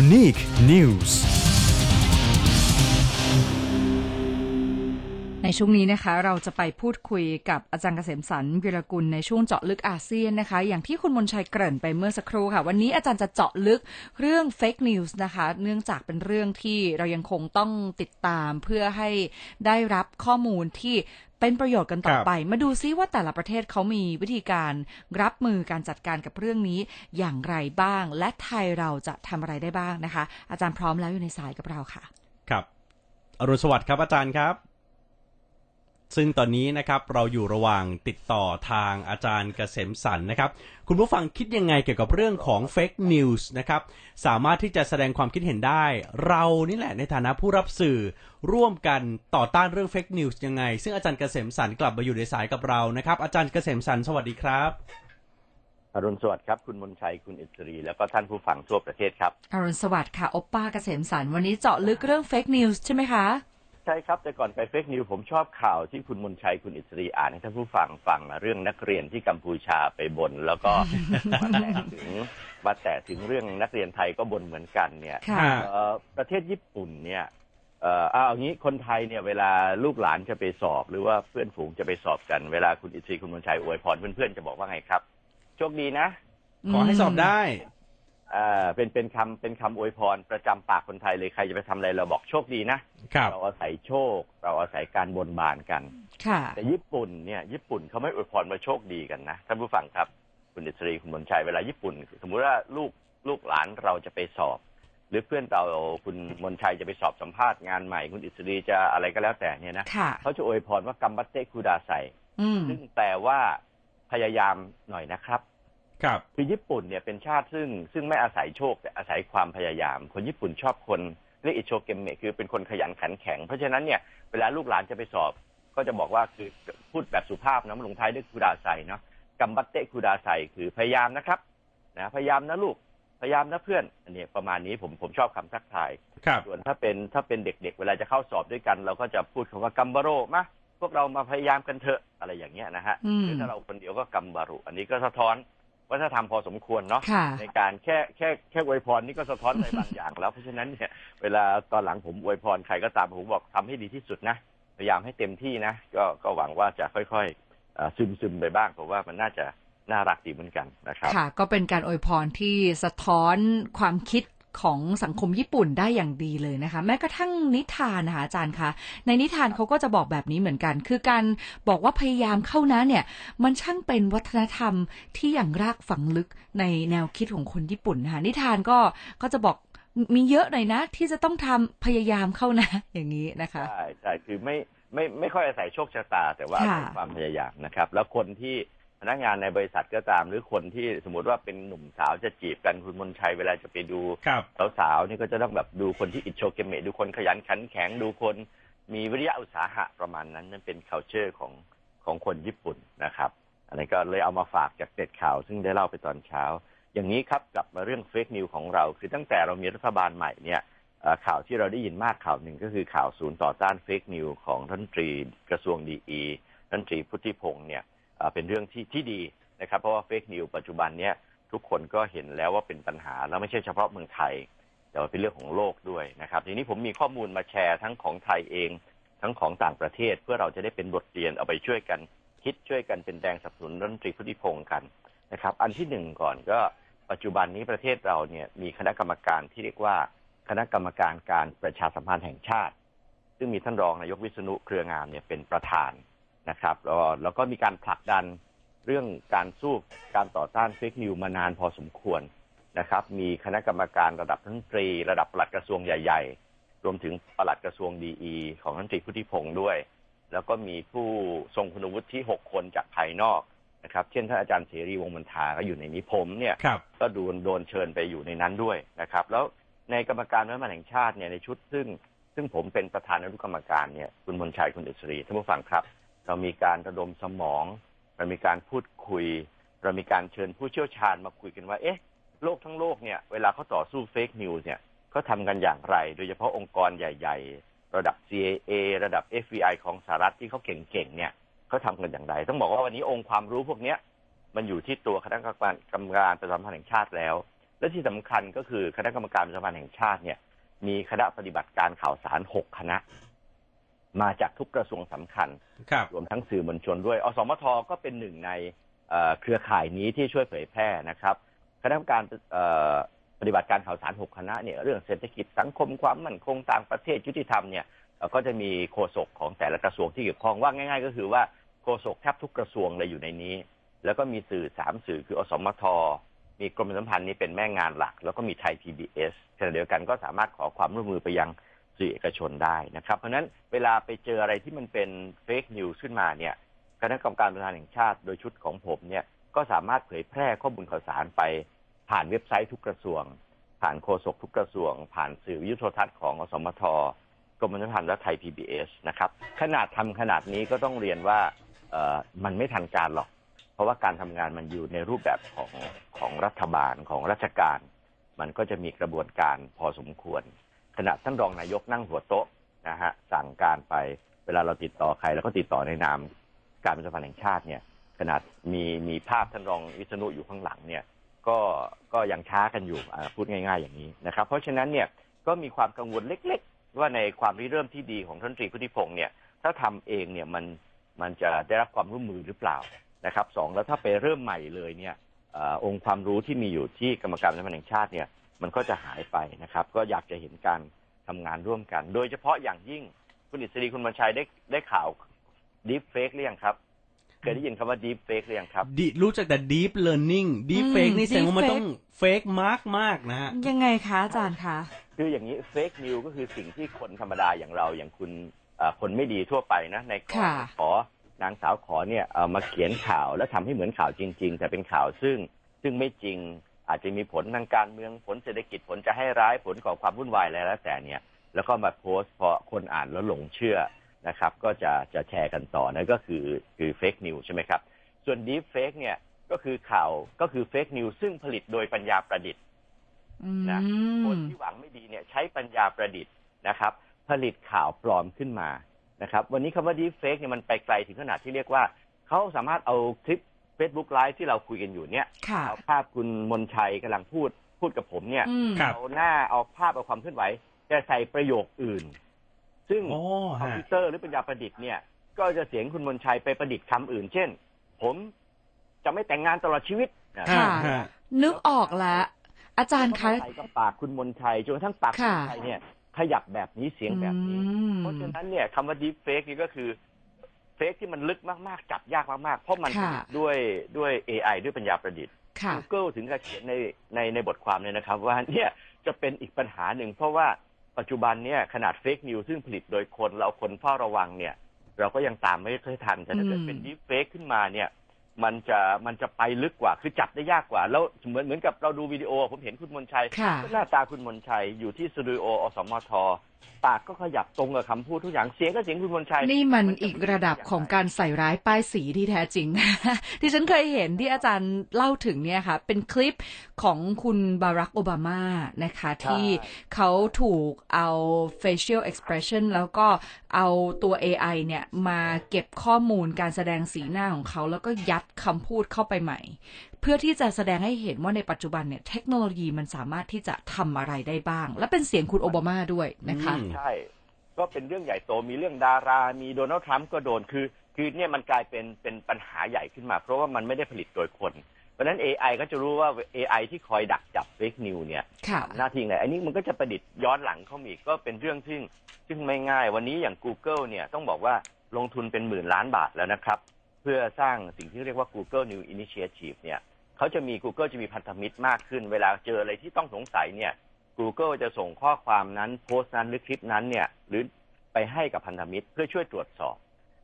Unique News ในช่วงนี้นะคะเราจะไปพูดคุยกับอาจารย์เกษมสันวิรกุลในช่วงเจาะลึกอาเซียนนะคะ อย่างที่คุณมนชัยเกริ่นไปเมื่อสักครู่ค่ะ วันนี้อาจารย์จะเจาะลึกเรื่องเฟกนิวส์นะคะ เนื่องจากเป็นเรื่องที่เรายังคงต้องติดตามเพื่อให้ได้รับข้อมูลที่ เป็นประโยชน์กันต่อไป มาดูซิว่าแต่ละประเทศเขามีวิธีการรับมือการจัดการกับเรื่องนี้อย่างไรบ้าง และไทยเราจะทำอะไรได้บ้างนะคะ อาจารย์พร้อมแล้วอยู่ในสายกับเราค่ะ ครับ อรุณสวัสดิ์ครับอาจารย์ครับ ซึ่งตอนนี้นะครับเราอยู่ระหว่างติดต่อทางอาจารย์เกษมสันต์นะครับ คุณผู้ฟังคิดยังไงเกี่ยวกับเรื่องของ fake news นะครับ สามารถที่จะแสดงความคิดเห็นได้ เรานี่แหละในฐานะผู้รับสื่อร่วมกันต่อต้านเรื่อง fake news ยังไง ซึ่งอาจารย์เกษมสันต์กลับมาอยู่ในสายกับเรานะครับ อาจารย์เกษมสันต์สวัสดีครับอรุณสวัสดิ์ครับ คุณมนชัยคุณอิสรี แล้วก็ท่านผู้ฟังทั่วประเทศครับอรุณสวัสดิ์ค่ะโอปป้าเกษมสันต์วันนี้เจาะลึกเรื่อง fake news ใช่ไหมคะ ใช่ครับ แต่ก่อนไป fake news ผมชอบข่าวที่คุณมนชัยคุณอิสรีอ่านให้ท่านผู้ฟังฟังเรื่องนักเรียนที่กัมพูชาไปบน แล้วก็ มาแตะถึงมาแตะถึงเรื่องนักเรียนไทยก็บนเหมือนกันเนี่ยค่ะ เอ่อประเทศญี่ปุ่นเนี่ยเอ่อเอาอย่างนี้คนไทยเนี่ยเวลาลูกหลานจะไปสอบ หรือว่าเพื่อนฝูงจะไปสอบกันเวลาคุณอิสรีคุณมนชัยอวยพรเพื่อนๆจะบอกว่าไงครับโชคดีนะ ขอให้สอบได้ อ่าเป็นเป็นคำเป็นคำอวยพรประจำปากคนไทยเลยใครจะไปทำอะไรเราบอกโชคดีนะ ครับ เราอาศัยโชค เราอาศัยการบนบานกัน ค่ะ แต่ญี่ปุ่นเนี่ยญี่ปุ่นเขาไม่อวยพรมาโชคดีกันนะท่านผู้ฟังครับคุณอิสรีคุณมนชัยเวลาญี่ปุ่น สมมุติว่าลูกลูกหลานเราจะไปสอบ หรือเพื่อนเราคุณมนชัยจะไปสอบสัมภาษณ์งานใหม่ คุณอิสรีจะอะไรก็แล้วแต่เนี่ยนะค่ะ เขาจะอวยพรว่ากัมบัตเตคูดาไซอืมซึ่งแปลว่าพยายามหน่อยนะครับ ครับ คือญี่ปุ่นเนี่ยเป็นชาติซึ่งซึ่งไม่อาศัยโชคแต่อาศัยความพยายาม คนญี่ปุ่นชอบคนเรียกอิโชเกมเมะคือเป็นคนขยันขันแข็ง เพราะฉะนั้นเนี่ยเวลาลูกหลานจะไปสอบ ก็จะบอกว่าคือพูดแบบสุภาพนะมันลงท้ายด้วยคูดาไซเนาะกัมบัตเตคูดาไซคือพยายามนะครับนะพยายามนะลูกพยายามนะเพื่อนอันนี้ประมาณนี้ผมผมชอบคำทักทายครับส่วนถ้าเป็นถ้าเป็นเด็กๆ เวลาจะเข้าสอบด้วยกัน เราก็จะพูดคำว่ากัมบาโรมาพวกเรามาพยายามกันเถอะอะไรอย่างเงี้ยนะฮะอืมหรือถ้าเราคนเดียวก็กัมบารุอันนี้ก็สะท้อน วัฒนธรรมพอสมควรเนาะค่ะในการแค่แค่แค่อวยพรนี่ก็สะท้อนอะไรบางอย่างแล้ว เพราะฉะนั้นเนี่ยเวลาตอนหลังผมอวยพรใครก็ตามผมบอกทำให้ดีที่สุดนะพยายามให้เต็มที่นะ ก็ก็หวังว่าจะค่อยๆเอ่อซึมซึมไปบ้างเพราะว่ามันน่าจะน่ารักดีเหมือนกันนะครับค่ะ ก็เป็นการอวยพรที่สะท้อนความคิด ของสังคมญี่ปุ่นได้อย่างดีเลยนะคะ แม้กระทั่งนิทานนะคะอาจารย์คะในนิทานเขาก็จะบอกแบบนี้เหมือนกัน คือการบอกว่าพยายามเข้านะเนี่ย มันช่างเป็นวัฒนธรรมที่อย่างรากฝังลึกในแนวคิดของคนญี่ปุ่นนะคะนิทานก็ก็จะบอกมีเยอะหน่อยนะ ที่จะต้องทำพยายามเข้านะ อย่างนี้นะคะใช่ใช่คือไม่ไม่ไม่ค่อยอาศัยโชคชะตา แต่ว่าอาค่ะศัยความพยายามนะครับ แล้วคนที่ พนักงานในบริษัทก็ตาม หรือคนที่สมมติว่าเป็นหนุ่มสาวจะจีบกันคุณมนชัยเวลาจะไปดูครับสาวๆนี่ก็จะต้องแบบดูคนที่อิจโชเกเมะดูคนขยันขันแข็งดูคนมีวิริยะอุตสาหะประมาณนั้นนั่นเป็น culture ของของคนญี่ปุ่นนะครับ อันนี้ก็เลยเอามาฝากจากเด็ดข่าว ซึ่งได้เล่าไปตอนเช้า อย่างนี้ครับกลับมาเรื่องเฟกนิวของเรา คือตั้งแต่เรามีรัฐบาลใหม่เนี่ยเอ่อข่าวที่เราได้ยินมากข่าวหนึ่งก็คือข่าวศูนย์ต่อต้านเฟกนิวของท่านรัฐมนตรีกระทรวงดีอีท่านรัฐมนตรีพุทธิพงศ์เนี่ย เป็นเรื่องที่ที่ดีนะครับ เพราะว่าเฟกนิวปัจจุบันเนี่ยทุกคนก็เห็นแล้วว่าเป็นปัญหาแล้วไม่ใช่เฉพาะเมืองไทย แต่ว่าเป็นเรื่องของโลกด้วยนะครับ ทีนี้ผมมีข้อมูลมาแชร์ทั้งของไทยเอง ทั้งของต่างประเทศเพื่อเราจะได้เป็นบทเรียนเอาไปช่วยกัน คิดช่วยกันเป็นแรงสนับสนุนรัฐมนตรีพุทธิพงศ์กันนะครับ อันที่หนึ่งก่อนก็ปัจจุบันนี้ประเทศเราเนี่ยมีคณะกรรมการที่เรียกว่าคณะกรรมการการประชาสัมพันธ์แห่งชาติ ซึ่งมีท่านรองนายกวิษณุเครืองามเนี่ยเป็นประธาน นะครับแล้วแล้วก็มีการผลักดันเรื่องการสู้การต่อต้านเฟกนิวมานานพอสมควรนะครับ มีคณะกรรมการระดับรัฐมนตรี ระดับปลัดกระทรวงใหญ่ ๆ รวมถึงปลัดกระทรวงดีของรัฐมนตรีพุทธิพงศ์ด้วย แล้วก็มีผู้ทรงคุณวุฒิที่หกคนจากภายนอกนะครับ เช่นท่านอาจารย์เสรีวงศ์มนทาก็อยู่ในนี้ผมเนี่ยครับก็โดนโดนเชิญไปอยู่ในนั้นด้วยนะครับ แล้วในกรรมการวัฒนธรรมแห่งชาติเนี่ยในชุดซึ่งซึ่งผมเป็นประธานอนุกรรมการเนี่ยคุณมนชัยคุณอิสรีท่านผู้ฟังครับ เรามีการระดมสมอง เรามีการพูดคุย เรามีการเชิญผู้เชี่ยวชาญมาคุยกันว่า เอ๊ะ โลกทั้งโลกเนี่ย เวลาเขาต่อสู้เฟกนิวส์เนี่ยเขาทำกันอย่างไร โดยเฉพาะองค์กรใหญ่ ๆ ระดับ CIA ระดับ FBI ของสหรัฐที่เขาเก่งๆ เนี่ยเขาทำกันอย่างไร ต้องบอกว่าวันนี้องค์ความรู้พวกเนี้ยมันอยู่ที่ตัวคณะกรรมการกรรมการประจำพันธ์แห่งชาติแล้ว และที่สำคัญก็คือคณะกรรมการประชาสัมพันธ์แห่งชาติเนี่ย มีคณะปฏิบัติการข่าวสารหกคณะ มาจากทุกกระทรวงสำคัญครับรวมทั้งสื่อมวลชนด้วย อสมทก็เป็นหนึ่งในเอ่อเครือข่ายนี้ที่ช่วยเผยแพร่นะครับคณะกรรมการเอ่อปฏิบัติการข่าวสารหกคณะเนี่ยเรื่องเศรษฐกิจสังคมความมั่นคงต่างประเทศยุติธรรมเนี่ยเอ่อก็จะมีโฆษกของแต่ละกระทรวงที่เกี่ยวข้องว่าง่าย ๆ ก็คือว่าโฆษกแทบทุกกระทรวงเลยอยู่ในนี้ แล้วก็มีสื่อสามสื่อคืออสมท มีกรมประชาสัมพันธ์นี่เป็นแม่งานหลัก แล้วก็มีไทย PBS ขณะเดียวกันก็สามารถขอความร่วมมือไปยัง สื่อเอกชนได้นะครับ เพราะฉะนั้นเวลาไปเจออะไรที่มันเป็นเฟกนิวส์ขึ้นมาเนี่ยคณะกรรมการประธานแห่งชาติโดยชุดของผมเนี่ยก็สามารถเผยแพร่ข้อมูลข่าวสารไปผ่านเว็บไซต์ทุกกระทรวง ผ่านโฆษกทุกกระทรวง ผ่านสื่อวิทยุโทรทัศน์ของอสมทกรมประชาสัมพันธ์และไทย PBS นะครับขนาดทำขนาดนี้ก็ต้องเรียนว่ามันไม่ทันการหรอก เพราะว่าการทำงานมันอยู่ในรูปแบบของของรัฐบาลของราชการ มันก็จะมีกระบวนการพอสมควร ขณะท่านรองนายกนั่งหัวโต๊ะนะฮะสั่งการไปเวลาเราติดต่อใครเราก็ติดต่อในนามการประชาสัมพันธ์แห่งชาติเนี่ย ขนาดมีมีภาพท่านรองวิษณุอยู่ข้างหลังเนี่ย ก็ก็ยังช้ากันอยู่พูดง่าย ๆอย่างนี้นะครับ เพราะฉะนั้นเนี่ยก็มีความกังวลเล็ก ๆ ว่าในความริเริ่มที่ดีของท่านตรีพุทธิพงษ์เนี่ย ถ้าทำเองเนี่ยมันมันจะได้รับความร่วมมือหรือเปล่านะครับสองแล้วถ้าไปเริ่มใหม่เลยเนี่ยออองค์ความรู้ที่มีอยู่ที่กรรมการประชาสัมพันธ์แห่งชาติเนี่ย มันก็จะหายไปนะครับ ก็อยากจะเห็นการทำงานร่วมกัน โดยเฉพาะอย่างยิ่งคุณอิสรีคุณมนชัยได้ได้ข่าว deepfake หรือยังครับเคยได้ยินคำว่า deepfake หรือยังครับ deep รู้จักแต่ deep learning deep อืม fake นี่แสดงว่ามัน deep ต้อง fake มากมากๆนะฮะยังไงคะอาจารย์คะคืออย่างนี้เฟกนิวก็คือสิ่งที่คนธรรมดาอย่างเราอย่างคุณเอ่อคนไม่ดีทั่วไปนะ ในกรค่ะขอนางสาวขอเนี่ยเอามาเขียนข่าวแล้วทำให้เหมือนข่าวจริง ๆ แต่เป็นข่าวซึ่งซึ่งไม่จริง อาจจะมีผลทางการเมืองผลเศรษฐกิจผลจะให้ร้ายผลก่อความวุ่นวายอะไรแล้วแต่เนี่ย แล้วก็มาโพสต์พอคนอ่านแล้วหลงเชื่อนะครับ ก็จะจะแชร์กันต่อนั่นก็คือคือเฟกนิวใช่ไหมครับ ส่วนดีฟเฟกเนี่ยก็คือข่าวก็คือเฟกนิวซึ่งผลิตโดยปัญญาประดิษฐ์อืนะคนมที่หวังไม่ดีเนี่ยใช้ปัญญาประดิษฐ์นะครับ ผลิตข่าวปลอมขึ้นมานะครับ วันนี้คำว่า deep fake เนี่ยมันไปไกลถึงขนาดที่เรียกว่าเขาสามารถเอาคลิป Facebook Live ที่เราคุยกันอยู่เนี่ยค่ะเอาภาพคุณมนชัยกำลังพูดพูดกับผมเนี่ย อืมครับ เอาหน้าเอาภาพเอาความเคลื่อนไหวจะใส่ประโยคอื่น ซึ่งโอ้คอมฮะพิวเตอร์หรือปัญญาประดิษฐ์เนี่ย ก็จะเสียงคุณมนชัยไปประดิษฐ์คำอื่น เช่น ผมจะไม่แต่งงานตลอดชีวิตนะค่ะฮะนึกออกแล้วอาจารย์คะ ใส่กับปากคุณมนชัยจนกระทั่งปากคุณค่ะ มนชัยเนี่ย ขยับแบบนี้เสียงแบบนี้ อืมเพราะฉะนั้นเนี่ยคำว่า deep fake นี่ก็คือเฟกที่มันลึกมาก ๆ จับยากมาก ๆ เพราะมันค่ะด้วยด้วย AI ด้วยปัญญาประดิษฐ์ค่ะ Google ถึงกับเขียนในในในบทความเนี่ยนะครับ ว่าเนี่ยจะเป็นอีกปัญหาหนึ่ง เพราะว่าปัจจุบันเนี่ยขนาดเฟกนิวซึ่งผลิตโดยคนเราคนเฝ้าระวังเนี่ย เราก็ยังตามไม่ค่อยทันแต่ถ้าเกิดอืมเป็น deep fake ขึ้นมาเนี่ย มันจะมันจะไปลึกกว่าคือจับได้ยากกว่า แล้วเหมือนเหมือนกับเราดูวิดีโอ ผมเห็นคุณมนชัยค่ะหน้าตาคุณมนชัยอยู่ที่สตูดิโออสมท ปากก็ขยับตรงกับคำพูดทุกอย่างเสียงก็เสียงคุณมนชัย นี่มันมันจะอีกระดับของการใส่ร้ายป้ายสีที่แท้จริง ที่ฉันเคยเห็นที่อาจารย์เล่าถึงเนี่ยค่ะ เป็นคลิปของคุณบารักโอบามานะคะ ที่เขาถูกเอา facial expression แล้วก็เอาตัว AI เนี่ยมาเก็บข้อมูลการแสดงสีหน้าของเขา แล้วก็ยัดคำพูดเข้าไปใหม่ เพื่อที่จะแสดงให้เห็นว่าในปัจจุบันเนี่ยเทคโนโลยีมันสามารถที่จะทำอะไรได้บ้าง และเป็นเสียงคุณโอบามาด้วยนะคะอืมใช่ก็เป็นเรื่องใหญ่โตมีเรื่องดารา มีโดนัลด์ทรัมป์ก็โดนคือ คือเนี่ยมันกลายเป็นเป็นปัญหาใหญ่ขึ้นมา เพราะว่ามันไม่ได้ผลิตโดยคน เพราะฉะนั้น AI ก็จะรู้ว่า AI ที่คอยดักจับเฟกนิวเนี่ยค่ะหน้าที่ไหนอันนี้มันก็จะประดิษฐ์ย้อนหลังเข้ามาอีกก็เป็นเรื่องซึ่งซึ่งไม่ง่าย วันนี้อย่าง Google เนี่ยต้องบอกว่าลงทุนเป็นหมื่นล้านบาทแล้วนะครับ เพื่อสร้างสิ่งที่เรียกว่า Google New Initiative เนี่ย เขาจะมี Google จะมีพันธมิตรมากขึ้น เวลาเจออะไรที่ต้องสงสัยเนี่ย Google จะส่งข้อความนั้นโพสต์นั้นหรือคลิปนั้นเนี่ย หรือไปให้กับพันธมิตรเพื่อช่วยตรวจสอบ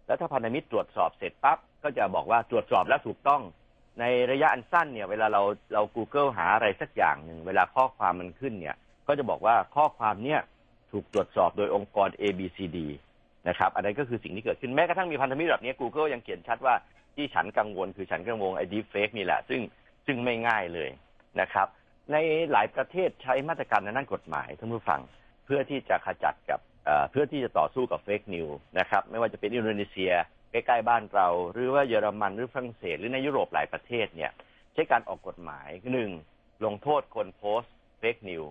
แล้วถ้าพันธมิตรตรวจสอบเสร็จปั๊บก็จะบอกว่าตรวจสอบแล้วถูกต้อง ในระยะอันสั้นเนี่ย เวลาเราเรา Google หาอะไรสักอย่างหนึ่งเวลาข้อความมันขึ้นเนี่ย ก็จะบอกว่าข้อความเนี่ยถูกตรวจสอบโดยองค์กร A B C D นะครับ อันนั้นก็คือสิ่งที่เกิดขึ้นแม้กระทั่งมีพันธมิตรแบบนี้ Google ยังเขียนชัดว่า ที่ฉันกังวลคือฉันกังวลไอ้ deep fake นี่แหละ ซึ่งซึ่งไม่ง่ายเลยนะครับ ในหลายประเทศใช้มาตรการในด้านกฎหมายท่านผู้ฟังเพื่อที่จะขจัดกับเพื่อที่จะต่อสู้กับ fake news นะครับไม่ว่าจะเป็นอินโดนีเซียใกล้ๆบ้านเรา หรือว่าเยอรมันหรือฝรั่งเศสหรือในยุโรปหลายประเทศเนี่ยใช้การออกกฎหมายหนึ่งลงโทษคนโพสต์ fake news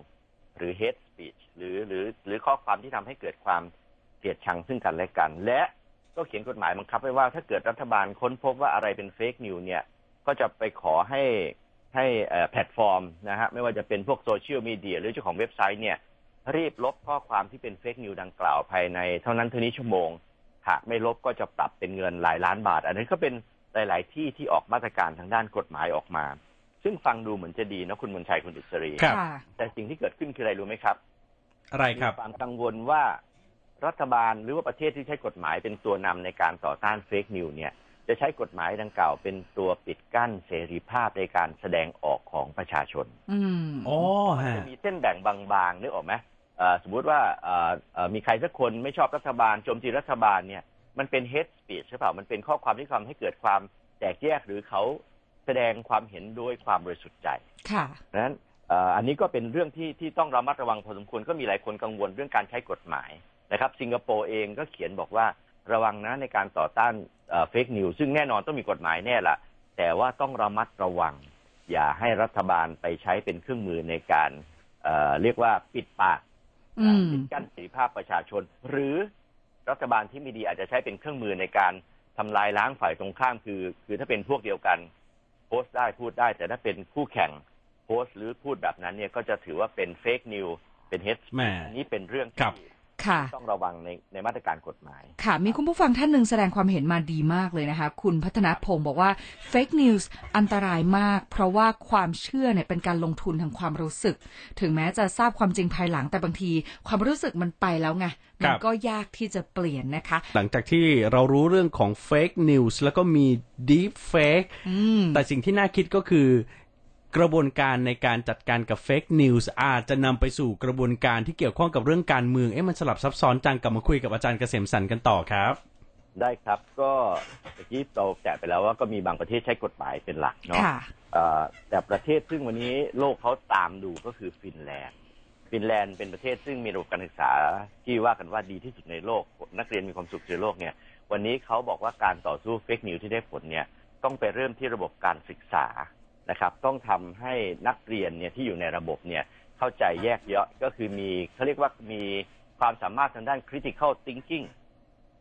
หรือ hate speech หรือหรือหรือข้อความที่ทำให้เกิดความเกลียดชังซึ่งกันและกัน และ ก็เขียนกฎหมายบังคับไว้ว่าถ้าเกิดรัฐบาลค้นพบว่าอะไรเป็น fake news เนี่ย ก็จะไปขอให้ให้เอ่อแพลตฟอร์มนะฮะไม่ว่าจะเป็นพวกโซเชียลมีเดียหรือเจ้าของเว็บไซต์เนี่ย รีบลบข้อความที่เป็น fake news ดังกล่าวภายในเท่านั้นเท่านี้ชั่วโมงหากไม่ลบก็จะปรับเป็นเงินหลายล้านบาท อันนี้ก็เป็นหลาย ๆ ที่ที่ออกมาตรการทางด้านกฎหมายออกมา ซึ่งฟังดูเหมือนจะดีนะคุณมนชัยคุณดิศรีครับค่ะแต่สิ่งที่เกิดขึ้นคืออะไรรู้ไหมครับ อะไรครับมีความกังวลว่า รัฐบาลหรือว่าประเทศที่ใช้กฎหมายเป็นตัวนำในการต่อต้าน fake news เนี่ย จะใช้กฎหมายดังกล่าวเป็นตัวปิดกั้นเสรีภาพในการแสดงออกของประชาชน อืมอ๋อฮะจะมีเส้นแบ่งบางๆนึกออกไหมเอ่อสมมุติว่าเอ่อเอ่อมีใครสักคนไม่ชอบรัฐบาลโจมตีรัฐบาลเนี่ย มันเป็น hate speech ใช่เปล่ามันเป็นข้อความที่ทำให้เกิดความแตกแยกหรือเขาแสดงความเห็นด้วยความบริสุทธิ์ใจค่ะดังนั้นเอ่ออันนี้ก็เป็นเรื่องที่ที่ต้องระมัดระวังพอสมควรก็มีหลายคนกังวลเรื่องการใช้กฎหมาย นะครับสิงคโปร์เองก็เขียนบอกว่าระวังนะในการต่อต้านเฟกนิวซึ่งแน่นอนต้องมีกฎหมายแน่ละแต่ว่าต้องระมัดระวัง อย่าให้รัฐบาลไปใช้เป็นเครื่องมือในการเอ่อเรียกว่าปิดปากอืมปิดกั้นเสรีภาพประชาชน หรือรัฐบาลที่ไม่ดีอาจจะใช้เป็นเครื่องมือในการทำลายล้างฝ่ายตรงข้ามคือ คือถ้าเป็นพวกเดียวกันโพสต์ได้พูดได้ แต่ถ้าเป็นคู่แข่งโพสต์หรือพูดแบบนั้นเนี่ยก็จะถือว่าเป็นเฟกนิวเป็นเฮดแหมอันนี้เป็นเรื่องครับที่ ค่ะ ต้องระวังในในมาตรการกฎหมาย ค่ะ มีคุณผู้ฟังท่านหนึ่งแสดงความเห็นมาดีมากเลยนะคะ คุณพัฒนพงศ์บอกว่า fake news อันตรายมาก เพราะว่าความเชื่อเนี่ยเป็นการลงทุนทางความรู้สึก ถึงแม้จะทราบความจริงภายหลังแต่บางที ความรู้สึกมันไปแล้วไงมันก็ยากที่จะเปลี่ยนนะคะ หลังจากที่เรารู้เรื่องของ Fake News แล้วก็มี Deep Fake อืมแต่สิ่งที่น่าคิดก็คือ กระบวนการในการจัดการกับ Fake News อาจจะนำไปสู่กระบวนการที่เกี่ยวข้องกับเรื่องการเมืองเอ๊ะมันสลับซับซ้อนจังกลับมาคุยกับอาจารย์เกษมสันต์กันต่อครับ ได้ครับก็เมื่อกี้เราแตะไปแล้วว่าก็มีบางประเทศใช้กฎหมายเป็นหลักเนาะค่ะเอ่อแต่ประเทศซึ่งวันนี้โลกเขาตามดูก็คือฟินแลนด์ฟินแลนด์เป็นประเทศซึ่งมีระบบการศึกษาที่ว่ากันว่าดีที่สุดในโลก นักเรียนมีความสุขในโลกเนี่ย วันนี้เขาบอกว่าการต่อสู้ fake news ที่ได้ผลเนี่ยต้องไปเริ่มที่ระบบการศึกษา นะครับ ต้องทำให้นักเรียนเนี่ยที่อยู่ในระบบเนี่ยเข้าใจแยกแยะก็คือมีเขาเรียกว่ามีความสามารถทางด้าน critical thinking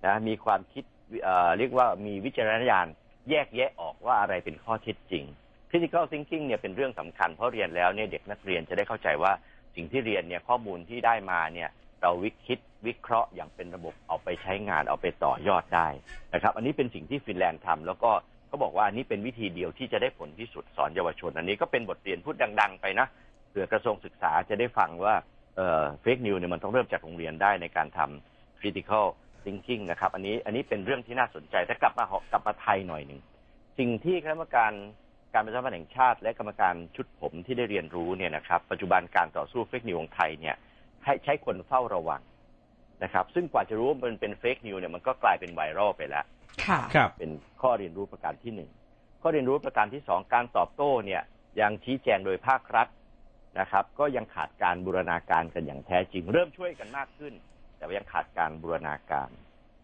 นะมีความคิดเอ่อเรียกว่ามีวิจารณญาณแยกแยะออกว่าอะไรเป็นข้อเท็จจริง critical thinking เนี่ยเป็นเรื่องสำคัญเพราะเรียนแล้วเนี่ยเด็กนักเรียนจะได้เข้าใจว่าสิ่งที่เรียนเนี่ยข้อมูลที่ได้มาเนี่ยเราวิคิดวิเคราะห์อย่างเป็นระบบเอาไปใช้งานเอาไปต่อยอดได้นะครับ อันนี้เป็นสิ่งที่ฟินแลนด์ทำแล้วก็ บอกว่าอันนี้เป็นวิธีเดียวที่จะได้ผลที่สุดสอนเยาวชน อันนี้ก็เป็นบทเรียนพูดดัง ๆ ไปนะเผื่อกระทรวงศึกษาจะได้ฟังว่าเอ่อ fake news เนี่ยมันต้องเริ่มจากโรงเรียนได้ในการทำ critical thinking นะครับ อันนี้อันนี้เป็นเรื่องที่น่าสนใจแต่กลับมาหกลับมาไทยหน่อยหนึ่งสิ่งที่คณะกรรมการการประชาสัมพันธ์แห่งชาติ และกรรมการชุดผมที่ได้เรียนรู้เนี่ยนะครับ ปัจจุบันการต่อสู้ fake news ของไทยเนี่ยให้ใช้คนเฝ้าระวังนะครับ ซึ่งกว่าจะรู้ว่ามันเป็น fake news เนี่ยมันก็กลายเป็นไวรัลไปแล้ว ค่ะครับเป็นข้อเรียนรู้ประการที่หนึ่งข้อเรียนรู้ประการที่สองการตอบโต้เนี่ยยังชี้แจงโดยภาครัฐนะครับ ก็ยังขาดการบูรณาการกันอย่างแท้จริง เริ่มช่วยกันมากขึ้น แต่ว่ายังขาดการบูรณาการ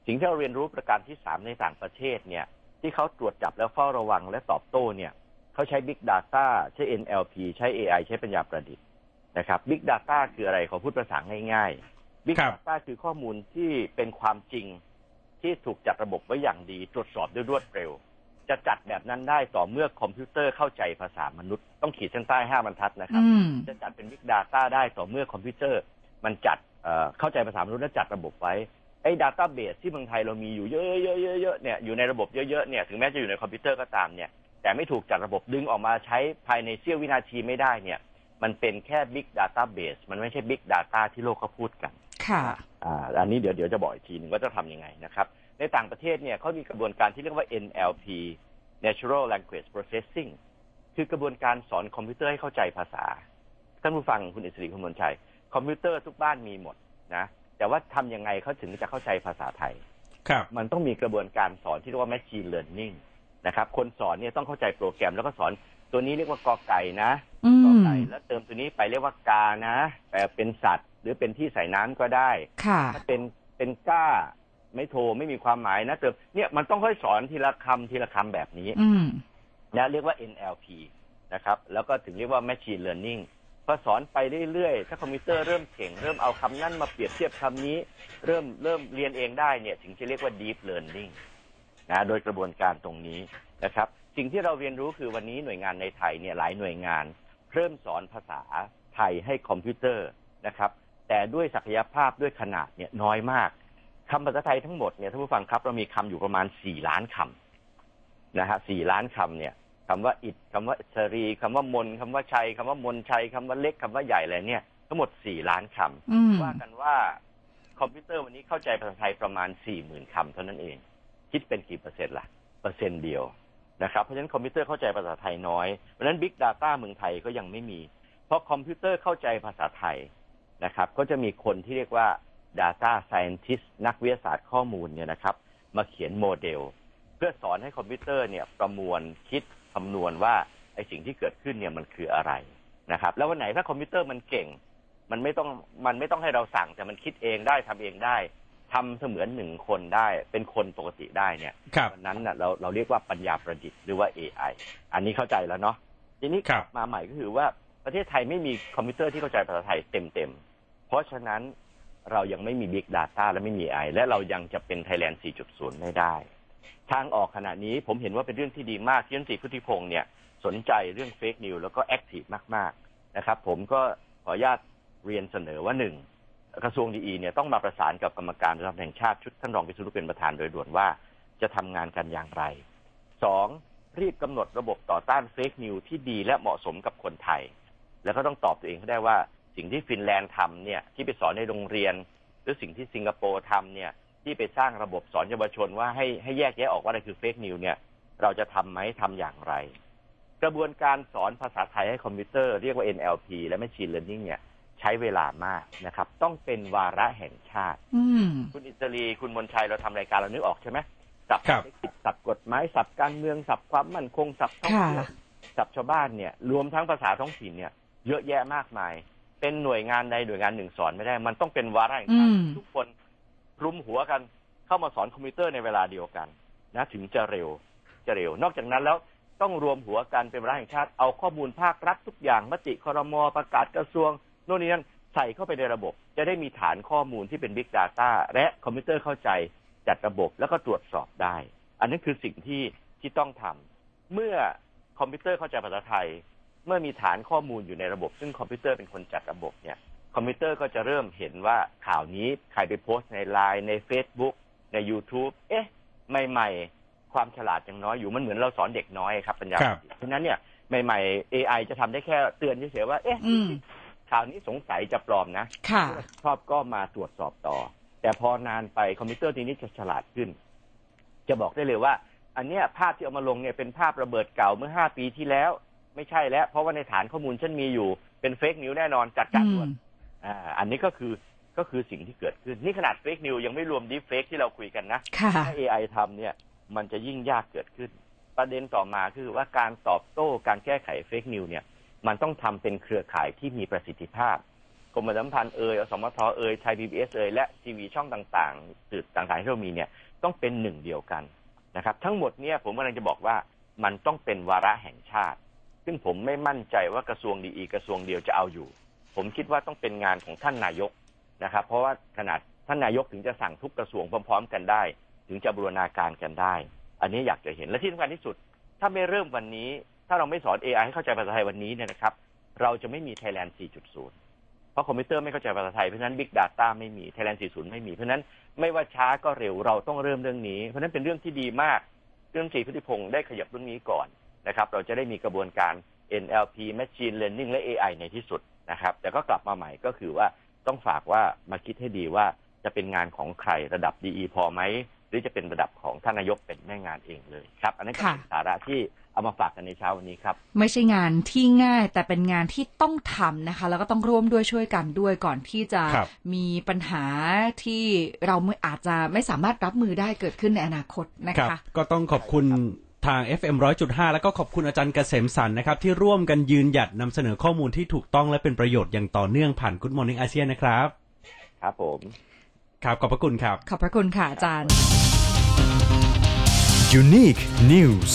สิ่งที่เราเรียนรู้ประการที่สามในต่างประเทศเนี่ยที่เขาตรวจจับแล้วเฝ้าระวังและตอบโต้เนี่ยเขาใช้ Big Data ใช้ NLP ใช้ AI ใช้ปัญญาประดิษฐ์นะครับ Big Data คืออะไรขอพูดภาษาง่ายๆ Big ครับ Data คือข้อมูลที่เป็นความจริง ที่ถูกจัดระบบไว้อย่างดี ตรวจสอบด้วยรวดเร็ว จะจัดแบบนั้นได้ต่อเมื่อคอมพิวเตอร์เข้าใจภาษามนุษย์ ต้องขีดเส้นใต้ห้าบรรทัดนะครับอืมจะจัดเป็น Big Data ได้ต่อเมื่อคอมพิวเตอร์ มันจัดเอ่อเข้าใจภาษามนุษย์และจัดระบบไว้ไอ้ database ที่เมืองไทยเรามีอยู่เยอะๆๆๆเนี่ยอยู่ในระบบเยอะๆเนี่ยถึงแม้จะอยู่ในคอมพิวเตอร์ก็ตามเนี่ยแต่ไม่ถูกจัดระบบดึงออกมาใช้ภายในเสี้ยววินาทีไม่ได้เนี่ย มันเป็นแค่ Big Database มันไม่ใช่ Big Data ที่โลกเขาพูดกัน ค่ะอ่าอันนี้เดี๋ยวเดี๋ยวจะบอกอีกทีหนึ่งว่าจะทำยังไงนะครับ ในต่างประเทศเนี่ยเขามีกระบวนการที่เรียกว่า NLP Natural Language Processing คือกระบวนการสอนคอมพิวเตอร์ให้เข้าใจภาษา ท่านผู้ฟังคุณอิสริคุณมนชัย คอมพิวเตอร์ทุกบ้านมีหมดนะแต่ว่าทำยังไงเขาถึงจะเข้าใจภาษาไทย ครับ มันต้องมีกระบวนการสอนที่เรียกว่า machine learning นะครับ คนสอนเนี่ยต้องเข้าใจโปรแกรมแล้วก็สอนตัวนี้เรียกว่ากอไก่นะอืกอมไก่แล้วเติมตัวนี้ไปเรียกว่ากานะแปลเป็นสัตว์ หรือเป็นที่ใส่น้ำก็ได้ค่ะถ้าเป็นเป็นก้า ไม่โทรไม่มีความหมายนะเติมเนี่ยมันต้องค่อยสอนทีละคำทีละคำแบบนี้อืมนะเรียกว่า NLP นะครับ แล้วก็ถึงเรียกว่า machine learning พอสอนไปเรื่อยๆ ถ้าคอมพิวเตอร์เริ่มเก่ง เริ่มเอาคำนั้นมาเปรียบเทียบคำนี้ เริ่มเริ่มเรียนเองได้เนี่ย ถึงจะเรียกว่า deep learning นะโดยกระบวนการตรงนี้นะครับ สิ่งที่เราเรียนรู้คือวันนี้หน่วยงานในไทยเนี่ยหลายหน่วยงาน เริ่มสอนภาษาไทยให้คอมพิวเตอร์นะครับ แต่ด้วยศักยภาพด้วยขนาดเนี่ยน้อยมากคำภาษาไทยทั้งหมดเนี่ยท่านผู้ฟังครับเรามีคำอยู่ประมาณสี่ล้านคำนะฮะสี่ล้านคำเนี่ยคำว่าอิดคำว่าชรีคำว่ามนคำว่าชัยคำว่ามนชัยคำว่าเล็กคำว่าใหญ่อะไรเนี่ย ทั้งหมดสี่ล้านคำอืมว่ากันว่าคอมพิวเตอร์วันนี้เข้าใจภาษาไทยประมาณสี่หมื่นคำเท่านั้นเอง คิดเป็นกี่เปอร์เซ็นต์ล่ะ เปอร์เซ็นต์เดียวนะครับเพราะฉะนั้นคอมพิวเตอร์เข้าใจภาษาไทยน้อยเพราะฉะนั้น Big Data เมืองไทยก็ยังไม่มี เพราะคอมพิวเตอร์เข้าใจภาษาไทย นะครับ ก็จะมีคนที่เรียกว่า Data Scientist นักวิทยาศาสตร์ข้อมูลเนี่ยนะครับ มาเขียนโมเดล เพื่อสอนให้คอมพิวเตอร์เนี่ยประมวลคิดคำนวณว่าไอ้สิ่งที่เกิดขึ้นเนี่ยมันคืออะไรนะครับ แล้ววันไหนถ้าคอมพิวเตอร์มันเก่ง มันไม่ต้องมันไม่ต้องให้เราสั่งแต่มันคิดเองได้ทำเองได้ทำเสมือนหนึ่งคนได้เป็นคนปกติได้เนี่ยครับวันนั้นน่ะเราเราเรียกว่าปัญญาประดิษฐ์หรือว่า AI อันนี้เข้าใจแล้วเนาะทีนี้ครับมาใหม่ก็คือว่า ประเทศไทยไม่มีคอมพิวเตอร์ที่เข้าใจภาษาไทยเต็มๆ เพราะฉะนั้นเรายังไม่มี Big Data และไม่มี AI และเรายังจะเป็น Thailand 4.0 ไม่ได้ ทางออกขณะนี้ผมเห็นว่าเป็นเรื่องที่ดีมากที่รัฐมนตรีพุทธิพงศ์เนี่ยสนใจเรื่อง fake news แล้วก็ active มากๆนะครับ ผมก็ขออนุญาตเรียนเสนอว่าหนึ่งกระทรวงดีอีเนี่ยต้องมาประสานกับกรรมการระดับแห่งชาติชุดท่านรองวิษณุเป็นประธานโดยด่วนว่าจะทำงานกันอย่างไรสองรีบกำหนดระบบต่อต้าน fake news ที่ดีและเหมาะสมกับคนไทย แล้วก็ต้องตอบตัวเองให้ได้ว่าสิ่งที่ฟินแลนด์ทำเนี่ยที่ไปสอนในโรงเรียน หรือสิ่งที่สิงคโปร์ทำเนี่ยที่ไปสร้างระบบสอนเยาวชนว่าให้ให้แยกแยะออกว่าอะไรคือ fake news เนี่ยเราจะทำไหมทำอย่างไร กระบวนการสอนภาษาไทยให้คอมพิวเตอร์เรียกว่า NLP และ Machine Learning เนี่ยใช้เวลามากนะครับ ต้องเป็นวาระแห่งชาติอืมคุณอิสรีคุณมนชัยเราทำรายการเรานึกออกใช่ไหมสับครับเศรษฐกิจสับกฎหมายสับการเมืองสับความมั่นคงสับท่องเที่ยวค่ะสับชาวบ้านเนี่ย รวมทั้งภาษาท้องถิ่นเนี่ย เยอะแยะมากมาย เป็นหน่วยงานใดหน่วยงานหนึ่งสอนไม่ได้ มันต้องเป็นวาระแห่งชาติอืมทุกคนรุมหัวกันเข้ามาสอนคอมพิวเตอร์ในเวลาเดียวกัน นะถึงจะเร็วจะเร็ว นอกจากนั้นแล้วต้องรวมหัวกันเป็นวาระแห่งชาติเอาข้อมูลภาครัฐทุกอย่างมติคอรมอประกาศกระทรวงโน่นนี่นั่นใส่เข้าไปในระบบ จะได้มีฐานข้อมูลที่เป็น Big Data และคอมพิวเตอร์เข้าใจจัดระบบแล้วก็ตรวจสอบได้ อันนั้นคือสิ่งที่ที่ต้องทำเมื่อคอมพิวเตอร์เข้าใจภาษาไทย เมื่อมีฐานข้อมูลอยู่ในระบบ ซึ่งคอมพิวเตอร์เป็นคนจัดระบบเนี่ย คอมพิวเตอร์ก็จะเริ่มเห็นว่าข่าวนี้ใครไปโพสต์ในไลน์ใน Facebook ใน YouTube เอ๊ะ ใหม่ๆ ความฉลาดยังน้อยอยู่มันเหมือนเราสอนเด็กน้อยครับปัญญาครับประดิษฐ์เพราะฉะนั้นเนี่ยใหม่ๆ AI จะทำได้แค่เตือนเฉยๆว่า เอ๊ะอืมข่าวนี้สงสัยจะปลอมนะค่ะชอบก็มาตรวจสอบต่อ แต่พอนานไปคอมพิวเตอร์ทีนี้จะฉลาดขึ้น จะบอกได้เลยว่า อันเนี้ยภาพที่เอามาลงเนี่ยเป็นภาพระเบิดเก่าเมื่อห้าปีที่แล้ว ไม่ใช่แล้ว เพราะว่าในฐานข้อมูลฉันมีอยู่เป็น fake news แน่นอนจัดการอืด่วนมอ่าอันนี้ก็คือก็คือสิ่งที่เกิดขึ้น นี่ขนาด fake news ยังไม่รวม deepfake ที่เราคุยกันนะค่ะถ้า AI ทำเนี่ยมันจะยิ่งยากเกิดขึ้น ประเด็นต่อมาคือว่าการตอบโต้การแก้ไข fake news เนี่ยมันต้องทำเป็นเครือข่ายที่มีประสิทธิภาพกรมประชาสัมพันธ์เอ่ยอสมทเอ่ยไทยพีบีเอสเอ่ยและทีวีช่องต่างๆสื่อต่างๆที่เรามีเนี่ยต้องเป็นหนึ่งเดียวกันนะครับ ทั้งหมดเนี่ยผมกำลังจะบอกว่ามันต้องเป็นวาระแห่งชาติ ซึ่งผมไม่มั่นใจว่ากระทรวงดีอีกระทรวงเดียวจะเอาอยู่ ผมคิดว่าต้องเป็นงานของท่านนายกนะครับ เพราะว่าขนาดท่านนายกถึงจะสั่งทุกกระทรวงพร้อม ๆ กันได้ ถึงจะบูรณาการกันได้ อันนี้อยากจะเห็นและที่สำคัญที่สุด ถ้าไม่เริ่มวันนี้ ถ้าเราไม่สอน AI ให้เข้าใจภาษาไทยวันนี้เนี่ยนะครับ เราจะไม่มี Thailand 4.0 เพราะคอมพิวเตอร์ไม่เข้าใจภาษาไทย เพราะนั้น Big Data ไม่มี Thailand 4.0 ไม่มีเพราะนั้นไม่ว่าช้าก็เร็วเราต้องเริ่มเรื่องนี้ เพราะฉะนั้นเป็นเรื่องที่ดีมากเรื่องสีพุทธิพงศ์ได้ขยับเรื่องนี้ก่อน นะครับ เราจะได้มีกระบวนการ NLP Machine Learning และ AI ในที่สุดนะครับ แต่ก็กลับมาใหม่ก็คือว่าต้องฝากว่ามาคิดให้ดีว่าจะเป็นงานของใครระดับ DE พอไหมหรือจะเป็นระดับของท่านนายกเป็นแม่งานเองเลยครับ อันนั้นก็เป็นค่ะสาระที่เอามาฝากกันในเช้าวันนี้ครับ ไม่ใช่งานที่ง่ายแต่เป็นงานที่ต้องทำนะคะ แล้วก็ต้องร่วมด้วยช่วยกันด้วยก่อนที่จะครับมีปัญหาที่เราไม่อาจจะไม่สามารถรับมือได้เกิดขึ้นในอนาคตนะครัคะบก็ต้องขอบคุณ ทาง FM 100.5 แล้วก็ขอบคุณอาจารย์เกษมสันนะครับ ที่ร่วมกันยืนหยัดนำเสนอข้อมูลที่ถูกต้องและเป็นประโยชน์อย่างต่อเนื่องผ่าน Good Morning อาเซียนนะครับ ครับผม ครับขอบพระคุณครับ ขอบพระคุณค่ะอาจารย์ Unique News